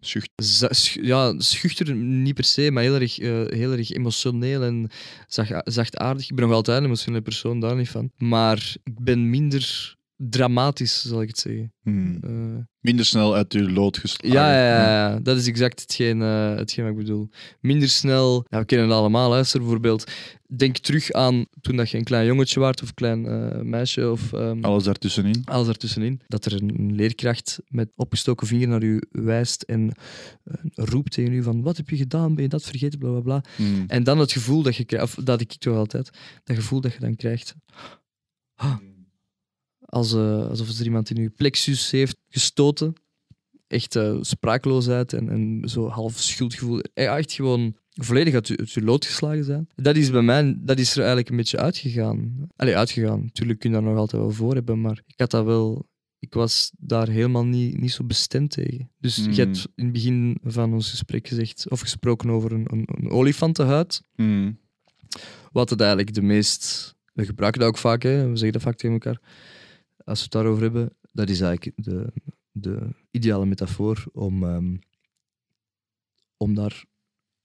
Zucht. za- sch- ja, schuchter niet per se, maar heel erg, eh, heel erg emotioneel en zag, zachtaardig. Ik ben nog altijd een emotionele persoon, daar niet van. Maar ik ben minder dramatisch, zal ik het zeggen. Hmm. Eh, Minder snel uit je lood geslagen. ja, ja, ja, ja, dat is exact hetgeen, eh, hetgeen wat ik bedoel. Minder snel, ja, we kennen het allemaal, luister bijvoorbeeld. Denk terug aan toen dat je een klein jongetje was of een klein eh, meisje of ehm, Alles daartussenin. alles ertussenin. Dat er een leerkracht met opgestoken vinger naar u wijst en roept tegen u van wat heb je gedaan, ben je dat vergeten, bla bla bla. Hmm. En dan het gevoel dat je krijgt, of dat ik toch altijd, dat gevoel dat je dan krijgt. Ah, als, eh, alsof er iemand in je plexus heeft gestoten. Echt eh, sprakeloosheid en, en zo half schuldgevoel. Echt gewoon volledig uit je, uit je lood geslagen zijn. Dat is bij mij, dat is er eigenlijk een beetje uitgegaan. Allee, uitgegaan. Natuurlijk kun je daar nog altijd wel voor hebben, maar ik had dat wel... Ik was daar helemaal niet, niet zo bestemd tegen. Dus Hmm. je hebt in het begin van ons gesprek gezegd, of gesproken over een, een, een olifantenhuid. Hmm. Wat het eigenlijk de meest... We gebruiken dat ook vaak, hè. we zeggen dat vaak tegen elkaar. Als we het daarover hebben, dat is eigenlijk de, de ideale metafoor om, ehm, om daar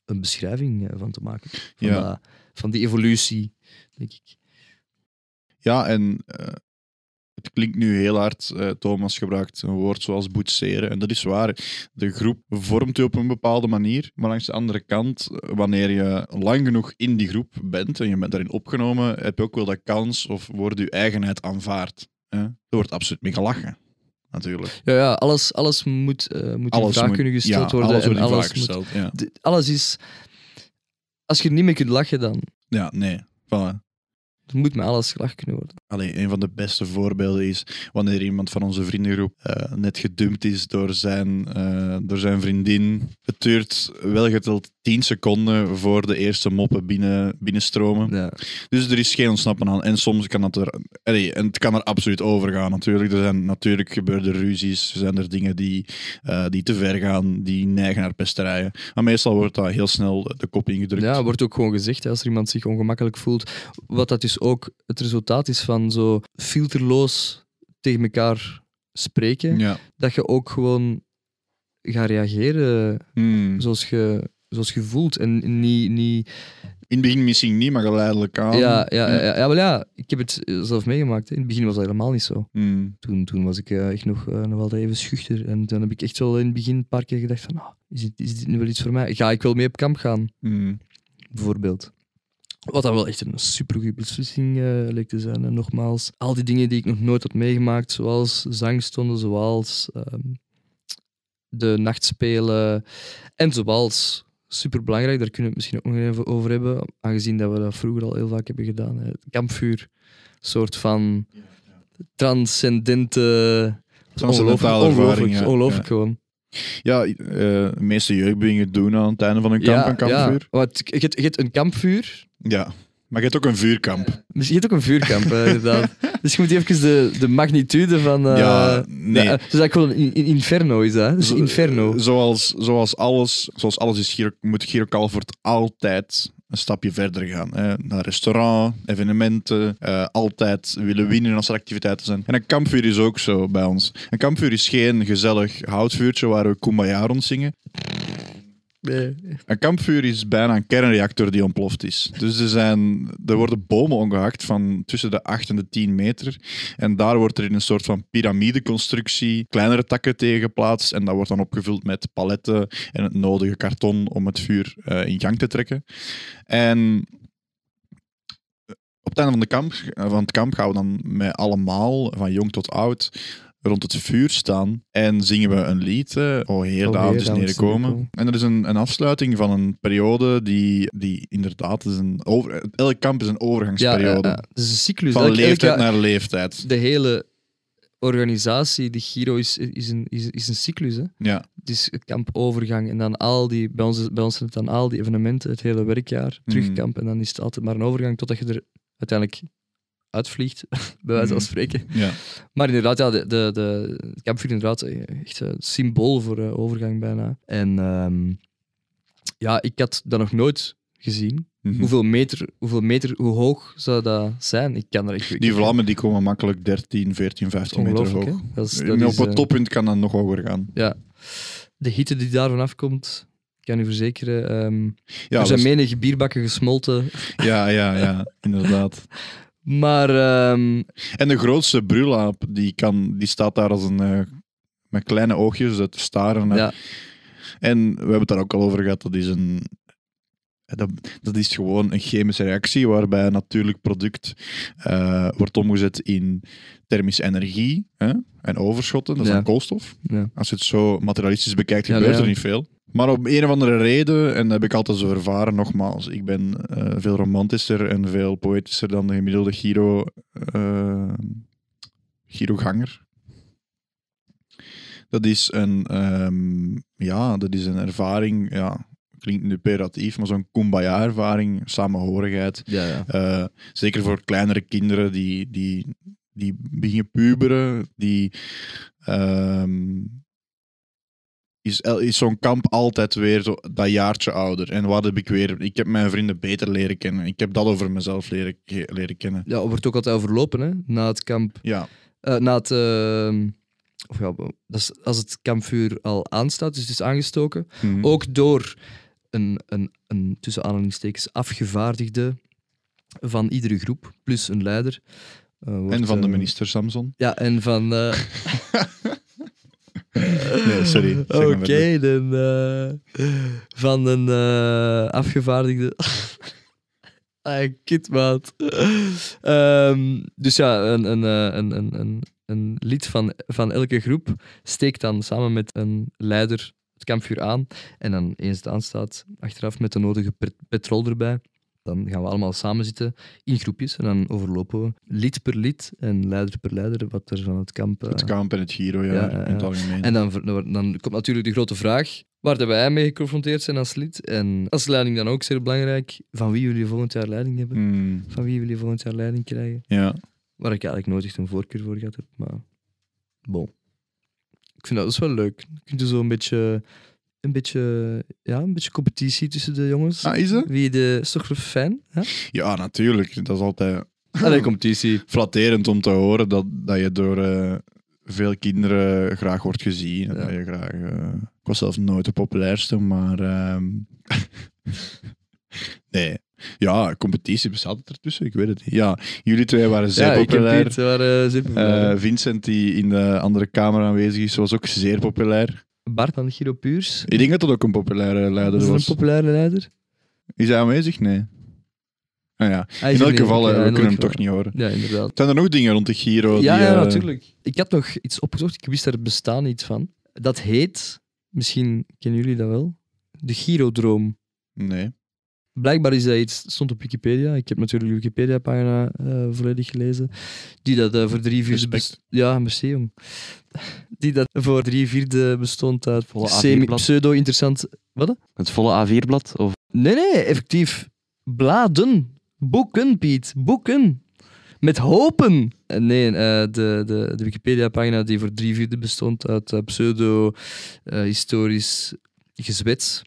een beschrijving eh, van te maken. Van, Ja. dat- van die evolutie, denk ik. Ja, en eh, het klinkt nu heel hard. eh, Thomas gebruikt een woord zoals boetseren. En dat is waar. De groep vormt je op een bepaalde manier. Maar langs de andere kant, wanneer je lang genoeg in die groep bent en je bent daarin opgenomen, heb je ook wel de kans of wordt je eigenheid aanvaard. Hè? Er wordt absoluut mee gelachen. natuurlijk. Ja, ja alles, alles moet, eh, moet in Alles vraag moet- kunnen gesteld ja, worden. Alles en in alles vraag moet- gesteld. Ja. de- alles is... Als je er niet mee kunt lachen, dan ja, nee. Voilà. Dan moet met alles gelachen kunnen worden. Allee, een van de beste voorbeelden is wanneer iemand van onze vriendengroep eh, net gedumpt is door zijn, eh, door zijn vriendin. Het duurt wel geteld 10 seconden voor de eerste moppen binnen, binnenstromen. Ja. Dus er is geen ontsnappen aan. En soms kan dat er... allee, en het kan er absoluut over gaan natuurlijk. Er zijn natuurlijk gebeurde ruzies. Er zijn er dingen die, eh, die te ver gaan, die neigen naar pesterijen. Maar meestal wordt dat heel snel de kop ingedrukt. Ja, wordt ook gewoon gezegd hè, als er iemand zich ongemakkelijk voelt. Wat dat dus ook het resultaat is van zo filterloos tegen elkaar spreken. Ja. Dat je ook gewoon gaat reageren Hmm. zoals je, zoals je voelt. En niet. niet In het begin misschien niet, maar geleidelijk aan. ja, ja, ja, ja, wel ja, ik heb het zelf meegemaakt. Hè. In het begin was dat helemaal niet zo. Hmm. Toen, toen was ik eh, echt nog, eh, nog altijd even schuchter. En toen heb ik echt wel in het begin een paar keer gedacht van, ah, is, dit, is dit nu wel iets voor mij? Ga ik wel mee op kamp gaan? Hmm. bijvoorbeeld. Wat dan wel echt een supergoeie beslissing eh, leek te zijn. En nogmaals, al die dingen die ik nog nooit had meegemaakt, zoals zangstonden, zoals ehm, de nachtspelen en zoals, superbelangrijk, daar kunnen we het misschien ook nog even over hebben, aangezien dat we dat vroeger al heel vaak hebben gedaan. Hè. Het kampvuur, soort van transcendente... Transcendentale ongelooflijk, ja. ongelooflijk Ja. gewoon. Ja, eh, de meeste jeugdbewegingen doen aan het einde van een kamp een kampvuur. Ja, want je, hebt- je hebt een kampvuur, Ja. Maar je hebt ook een vuurkamp. Dus je hebt ook een vuurkamp, eh, inderdaad. Dus je moet even de, de magnitude van... eh, Ja, nee. eh, dus eigenlijk gewoon een in- inferno is dat. hè? Dus Zo- inferno. Zoals, zoals, alles, zoals alles is, Giro, moet Giro Calvert altijd een stapje verder gaan. Hè. Naar restaurant, evenementen, eh, altijd willen winnen als er activiteiten zijn. En een kampvuur is ook zo bij ons. Een kampvuur is geen gezellig houtvuurtje waar we Kumbaya rond zingen. Een kampvuur is bijna een kernreactor die ontploft is. Dus er, zijn, er worden bomen omgehakt van tussen de 8 en de 10 meter. En daar wordt er in een soort van piramideconstructie kleinere takken tegen geplaatst. En dat wordt dan opgevuld met paletten en het nodige karton om het vuur eh, in gang te trekken. En op het einde van, de kamp, van het kamp gaan we dan met allemaal, van jong tot oud, rond het vuur staan en zingen we een lied. eh, O Heer, de Heer, avond is neergekomen. neergekomen. En dat is een, een afsluiting van een periode die, die inderdaad is een over, elk kamp is een overgangsperiode. ja, ja. Het is een cyclus. Van Elk- elk leeftijd naar leeftijd. De hele organisatie, de Giro, is, is, een, is, is een cyclus. Hè? Ja. Het is een kampovergang en dan al die, bij ons, bij ons zijn het dan al die evenementen, het hele werkjaar, terug Mhm. kamp. En dan is het altijd maar een overgang totdat je er uiteindelijk uitvliegt, bij wijze van Mhm. spreken. Ja. Maar inderdaad, ja, de, de, de, kampvuur inderdaad eh, echt een symbool voor eh, overgang bijna. En ehm, ja, ik had dat nog nooit gezien. Mhm. Hoeveel meter, hoeveel meter, hoe hoog zou dat zijn? Ik kan er echt Die vlammen die komen makkelijk 13, 14, 15 meter hoog. hè? Dat is, op het eh, toppunt kan dat nog hoger gaan. Ja. De hitte die daarvan afkomt, ik kan u verzekeren. ehm, Ja, er zijn menige bierbakken gesmolten. ja, ja, ja, inderdaad. Maar ehm, En de grootste brulaap, die, kan, die staat daar als een, eh, met kleine oogjes te staren. ja, En we hebben het daar ook al over gehad, dat is een... Dat, dat is gewoon een chemische reactie waarbij een natuurlijk product eh, wordt omgezet in thermische energie hè, en overschotten, dat is Ja. dan koolstof. ja. Als je het zo materialistisch bekijkt, gebeurt er niet veel. Maar om een of andere reden, en dat heb ik altijd zo ervaren, nogmaals, ik ben eh, veel romantischer en veel poëtischer dan de gemiddelde Giro, eh Giroganger. Dat is een, ehm, ja, dat is een ervaring, ja, klinkt nu peratief, maar zo'n kumbaya-ervaring, samenhorigheid. ja, ja. Eh, zeker voor kleinere kinderen die, die, die beginnen puberen, die ehm, is, is zo'n kamp altijd weer zo, dat jaartje ouder. En wat heb ik weer? Ik heb mijn vrienden beter leren kennen. Ik heb dat over mezelf leren, leren kennen. ja, wordt ook altijd overlopen hè, na het kamp. Ja, eh, na het, ehm, of ja, dat is als het kampvuur al aanstaat, dus het is aangestoken. Mhm. Ook door een, een, een tussen aanhalingstekens afgevaardigde van iedere groep, plus een leider. eh, wordt, en van de minister Samson. Ja, en van. Nee, sorry. Oké, dan. eh, van een eh, afgevaardigde. ah, kitmaat. Ehm, dus ja, een, een, eh, een, een, een, een lid van, van elke groep steekt dan samen met een leider het kampvuur aan. En dan eens het aanstaat, achteraf met de nodige pet- petrol erbij. Dan gaan we allemaal samen zitten in groepjes en dan overlopen we lid per lid en leider per leider wat er van het kamp... eh, Het kamp en het Giro, ja, Ja, ja, in het algemeen. en dan, dan, komt natuurlijk de grote vraag waar wij mee geconfronteerd zijn als lid. En als leiding dan ook zeer belangrijk. Van wie jullie volgend jaar leiding hebben. Hmm, Van wie jullie volgend jaar leiding krijgen. ja. Waar ik eigenlijk nooit echt een voorkeur voor gehad heb. Maar bon. Ik vind dat dus wel leuk. Je kunt er zo een beetje, een beetje, ja, een beetje competitie tussen de jongens. Ah, is dat? Wie de, is toch? Hè? Ja, natuurlijk. Dat is altijd Allee, competitie. flatterend om te horen dat, dat je door eh, veel kinderen graag wordt gezien. En Ja. dat je graag, eh, ik was zelf nooit de populairste, maar... ehm, nee. Ja, competitie bestaat ertussen? Ik weet het niet. Ja, jullie twee waren zeer ja, populair. Waren. Eh, Vincent, die in de andere kamer aanwezig is, was ook zeer populair. Bart van Giro Puurs. Ik denk dat dat ook een populaire leider Is dat was. een populaire leider? Is hij aanwezig? Nee. Ah, ja. In er elk geval, eh, we kunnen hem toch niet horen. Ja, inderdaad. Zijn er nog dingen rond de Giro? Ja, die, ja, eh, natuurlijk. Ik had nog iets opgezocht. Ik wist daar bestaan niet van. Dat heet, misschien kennen jullie dat wel, de Girodroom. Nee. Blijkbaar is dat iets, stond op Wikipedia. Ik heb natuurlijk de Wikipedia-pagina eh, volledig gelezen. Die dat eh, voor drie vierde... Best- Ja, merci jong. Die dat voor drie vierde bestond uit Volle semi- A4-blad. pseudo-interessant... Wat? Het volle A4-blad? Of Nee, nee, effectief. Bladen. Boeken, Piet. Boeken. Met hopen. Eh, Nee, de, de, de Wikipedia-pagina die voor drie vierde bestond uit pseudo-historisch gezwets.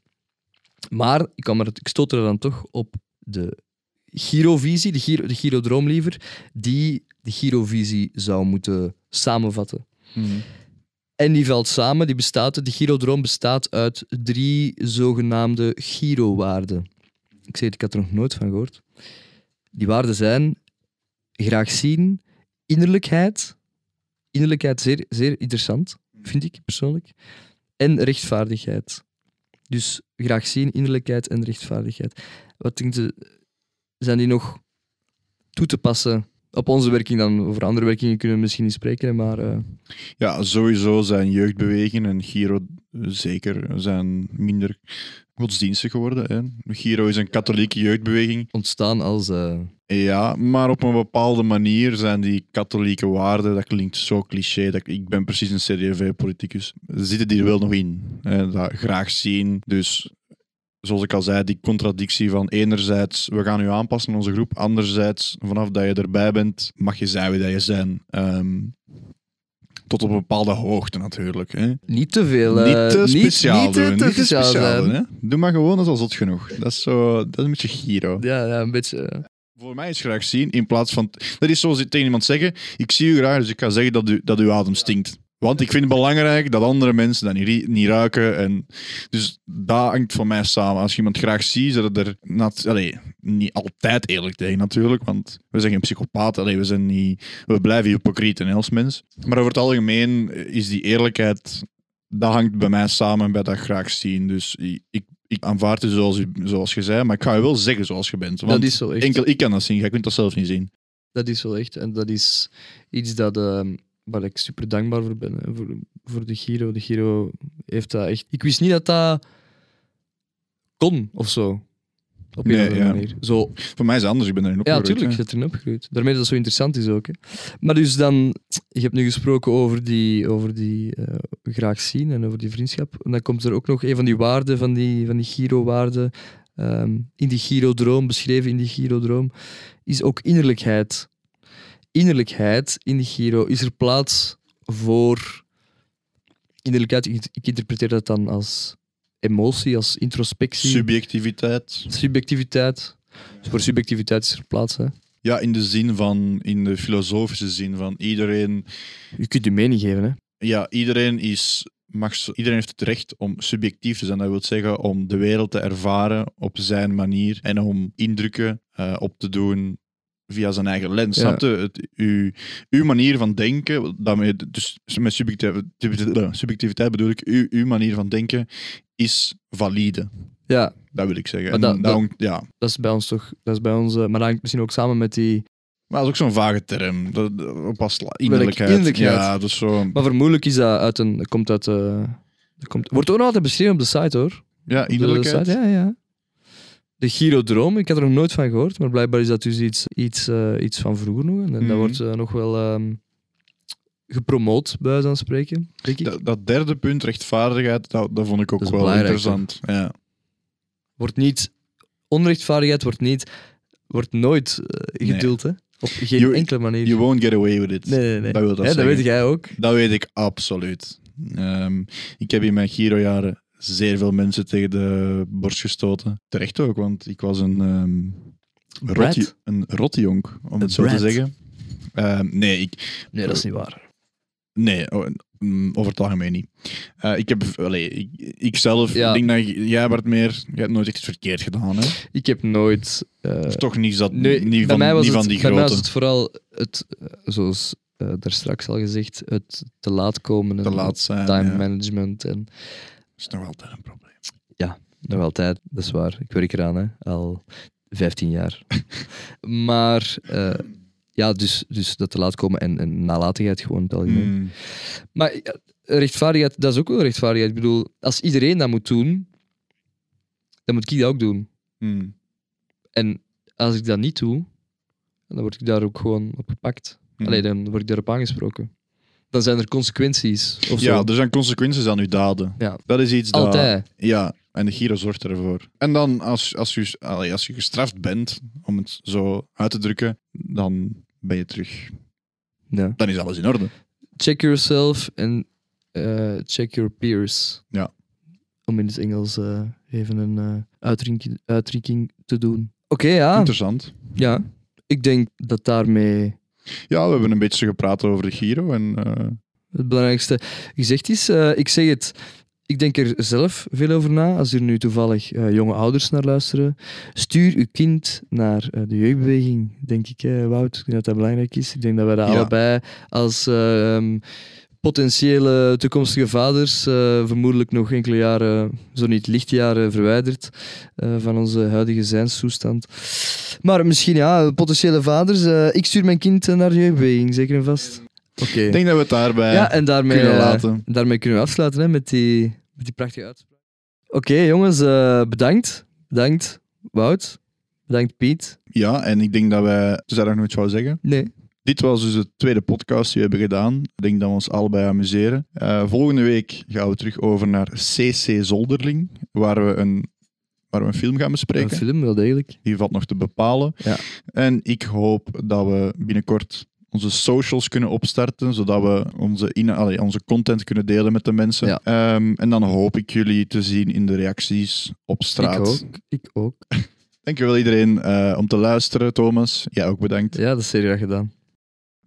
Maar ik, kwam er, ik er dan toch op de Girovisie, de, Giro, de Girodroom liever, die de Girovisie zou moeten samenvatten. Mhm. En die valt samen, die bestaat, de Girodroom bestaat uit drie zogenaamde Giro-waarden. Ik zei het, ik had er nog nooit van gehoord. Die waarden zijn graag zien, innerlijkheid. Innerlijkheid zeer, zeer interessant, vind ik persoonlijk. En rechtvaardigheid. Dus graag zien, innerlijkheid en rechtvaardigheid. Wat denkt u, zijn die nog toe te passen op onze werking dan? Over andere werkingen kunnen we misschien niet spreken, maar... eh, Ja, sowieso zijn jeugdbewegingen en Giro zeker zijn minder godsdienstig geworden. Hè. Giro is een katholieke jeugdbeweging. ontstaan als. eh, Ja, maar op een bepaalde manier zijn die katholieke waarden, dat klinkt zo cliché, dat, ik ben precies een CD&V-politicus, zitten die er wel nog in. Hè, dat graag zien. Dus zoals ik al zei, die contradictie van enerzijds, we gaan u aanpassen aan onze groep, anderzijds, vanaf dat je erbij bent, mag je zijn wie dat je bent. Ehm, tot op een bepaalde hoogte natuurlijk. Hè. niet te veel. eh, niet te speciaal niet, te- niet te speciaal speciaal zijn. doen. Hè. Doe maar gewoon, dat is al zot genoeg. Dat is, zo, dat is een beetje Giro. Ja, ja, een beetje. eh, Voor mij is graag zien in plaats van. Dat is zoals tegen iemand zeggen: Ik zie u graag, dus ik ga zeggen dat, u, dat uw adem stinkt. Want ik vind het belangrijk dat andere mensen dat niet, niet ruiken. En dus dat hangt voor mij samen. Als je iemand graag ziet, zit er nat, allee, niet altijd eerlijk tegen natuurlijk. Want we zijn geen psychopaat. Allee, we, zijn niet, we blijven hypocrieten hè, als mens. Maar over het algemeen is die eerlijkheid. Dat hangt bij mij samen bij dat graag zien. Dus ik, ik, aanvaard het zoals, u, zoals je zei, maar ik ga je wel zeggen zoals je bent. Want dat is zo echt. Enkel ik kan dat zien, jij kunt dat zelf niet zien. Dat is wel echt. En dat is iets dat, eh, waar ik super dankbaar voor ben. hè, Voor, voor de Giro. De Giro heeft dat echt. Ik wist niet dat dat kon of zo. Op een Nee, andere ja. manier. Zo Voor mij is het anders, ik ben erin Ja, opgegroeid. natuurlijk, je zit erin opgegroeid. Daarmee dat het zo interessant is ook. Hè. Maar dus dan, je hebt nu gesproken over die, over die eh, graag zien en over die vriendschap. En dan komt er ook nog een van die waarden, van die, van die Giro-waarden, ehm, in die Giro-droom, beschreven in die Giro-droom, is ook innerlijkheid. Innerlijkheid in die Giro, is er plaats voor innerlijkheid? Ik, ik interpreteer dat dan als emotie, als introspectie, Subjectiviteit. subjectiviteit. Dus voor subjectiviteit is er plaats, hè. Ja, in de zin van, in de filosofische zin van iedereen. Je kunt je mening geven, hè? Ja, iedereen is. Mag, iedereen heeft het recht om subjectief te zijn. Dat wil zeggen om de wereld te ervaren op zijn manier en om indrukken eh, op te doen via zijn eigen lens. Ja. Snap je? Het, uw, uw manier van denken, daarmee, dus met subjectiviteit, subjectiviteit bedoel ik, uw, uw manier van denken is valide. Ja, Dat wil ik zeggen. Maar dat- dat- ja, dat is bij ons toch. Dat is bij ons, maar dat hangt misschien ook samen met die Maar dat is ook zo'n vage term. Dat, dat past la- innerlijkheid. innerlijkheid? Ja, dus zo... Maar vermoedelijk is dat uit een... dat komt uit... dat komt, wordt ook nog altijd beschreven op de site, hoor. Ja, innerlijkheid. site, ja, ja. De Girodroom, ik had er nog nooit van gehoord, maar blijkbaar is dat dus iets, iets, eh, iets van vroeger nog. En dat Mhm. wordt eh, nog wel ehm, gepromoot, bij van spreken. Dat, dat derde punt, rechtvaardigheid, dat, dat vond ik ook Dat wel interessant. Ja. Wordt niet... Onrechtvaardigheid wordt niet... Wordt nooit eh, Nee. geduld, hè. Op geen You- enkele manier. You won't get away with it. nee, nee, nee. Dat wil dat weet jij ook. Dat weet ik absoluut. Ehm, ik heb in mijn Giro-jaren zeer veel mensen tegen de borst gestoten. Terecht ook, want ik was een, ehm rotti, Brat? een rotjonk, om het zo te zeggen. Ehm, nee, ik, Nee, dat is niet waar. nee oh, mm, over het algemeen niet. Eh, ik heb, allee, ik, ik zelf, Ja. denk dat jij, Bart Meer, jij hebt nooit iets verkeerd gedaan. Hè? Ik heb nooit... eh, Of toch niet, dat, Nee, niet, van, mij was niet het, van die bij mij was grote. het vooral het, eh, zoals eh, daar straks al gezegd, het te laat komen. Te en laat zijn. Time ja. management en is nog altijd een probleem. nog altijd, dat is waar. Ik werk eraan, hè, al 15 jaar. maar eh, ja, dus, dus dat te laat komen en, en nalatigheid gewoon in het algemeen. Mm. Maar ja, rechtvaardigheid, dat is ook wel rechtvaardigheid. Ik bedoel, als iedereen dat moet doen, dan moet ik dat ook doen. Mm. En als ik dat niet doe, dan word ik daar ook gewoon op gepakt. Mm. Allee, dan word ik daarop aangesproken. Dan zijn er consequenties. Of Ja, zo. er zijn consequenties aan uw daden. Ja. Dat is iets dat... Altijd. Ja, en de Giro zorgt ervoor. En dan, als, als, je, als je gestraft bent, om het zo uit te drukken, dan ben je terug. Ja. Dan is alles in orde. Check yourself en eh, check your peers. Ja. Om in het Engels eh, even een uitdrukking, uitdrukking te doen. Oké, ja. Interessant. ja. Ik denk dat daarmee Ja, we hebben een beetje gepraat over de Giro. En, eh, het belangrijkste gezegd is. Eh, ik zeg het, ik denk er zelf veel over na. Als er nu toevallig eh, jonge ouders naar luisteren, stuur uw kind naar de jeugdbeweging, denk ik, hè, Wout. Ik denk dat dat belangrijk is. Ik denk dat we dat Ja. allebei als eh, ehm, potentiële toekomstige vaders, eh, vermoedelijk nog enkele jaren, zo niet lichtjaren verwijderd eh, van onze huidige zijnstoestand. Maar misschien ja, potentiële vaders. eh, ik stuur mijn kind naar de jeugdbeweging, zeker en vast. Oké. ik denk dat we het daarbij Ja, en daarmee, kunnen laten. daarmee kunnen we afsluiten hè, met, die, met die prachtige uitspraak. Oké, jongens, bedankt. Bedankt, Wout. Bedankt, Piet. Ja, en ik denk dat wij... Zou je nog nooit zou zeggen? Nee. Dit was dus de tweede podcast die we hebben gedaan. Ik denk dat we ons allebei amuseren. Eh, volgende week gaan we terug over naar CC Zolderling, waar we een, waar we een film gaan Een bespreken. film, wel degelijk. Die valt nog te bepalen. Ja. En ik hoop dat we binnenkort onze socials kunnen opstarten, zodat we onze, in, allee, onze content kunnen delen met de mensen. Ja. Ehm, en dan hoop ik jullie te zien in de reacties op straat. Ik ook. Ik ook. Dankjewel iedereen eh, om te luisteren. Thomas, jij ook bedankt. Ja, dat is zeer graag gedaan.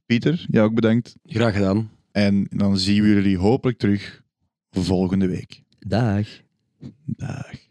Pieter, jij ook bedankt. Graag gedaan. En dan zien we jullie hopelijk terug volgende week. Dag. Dag.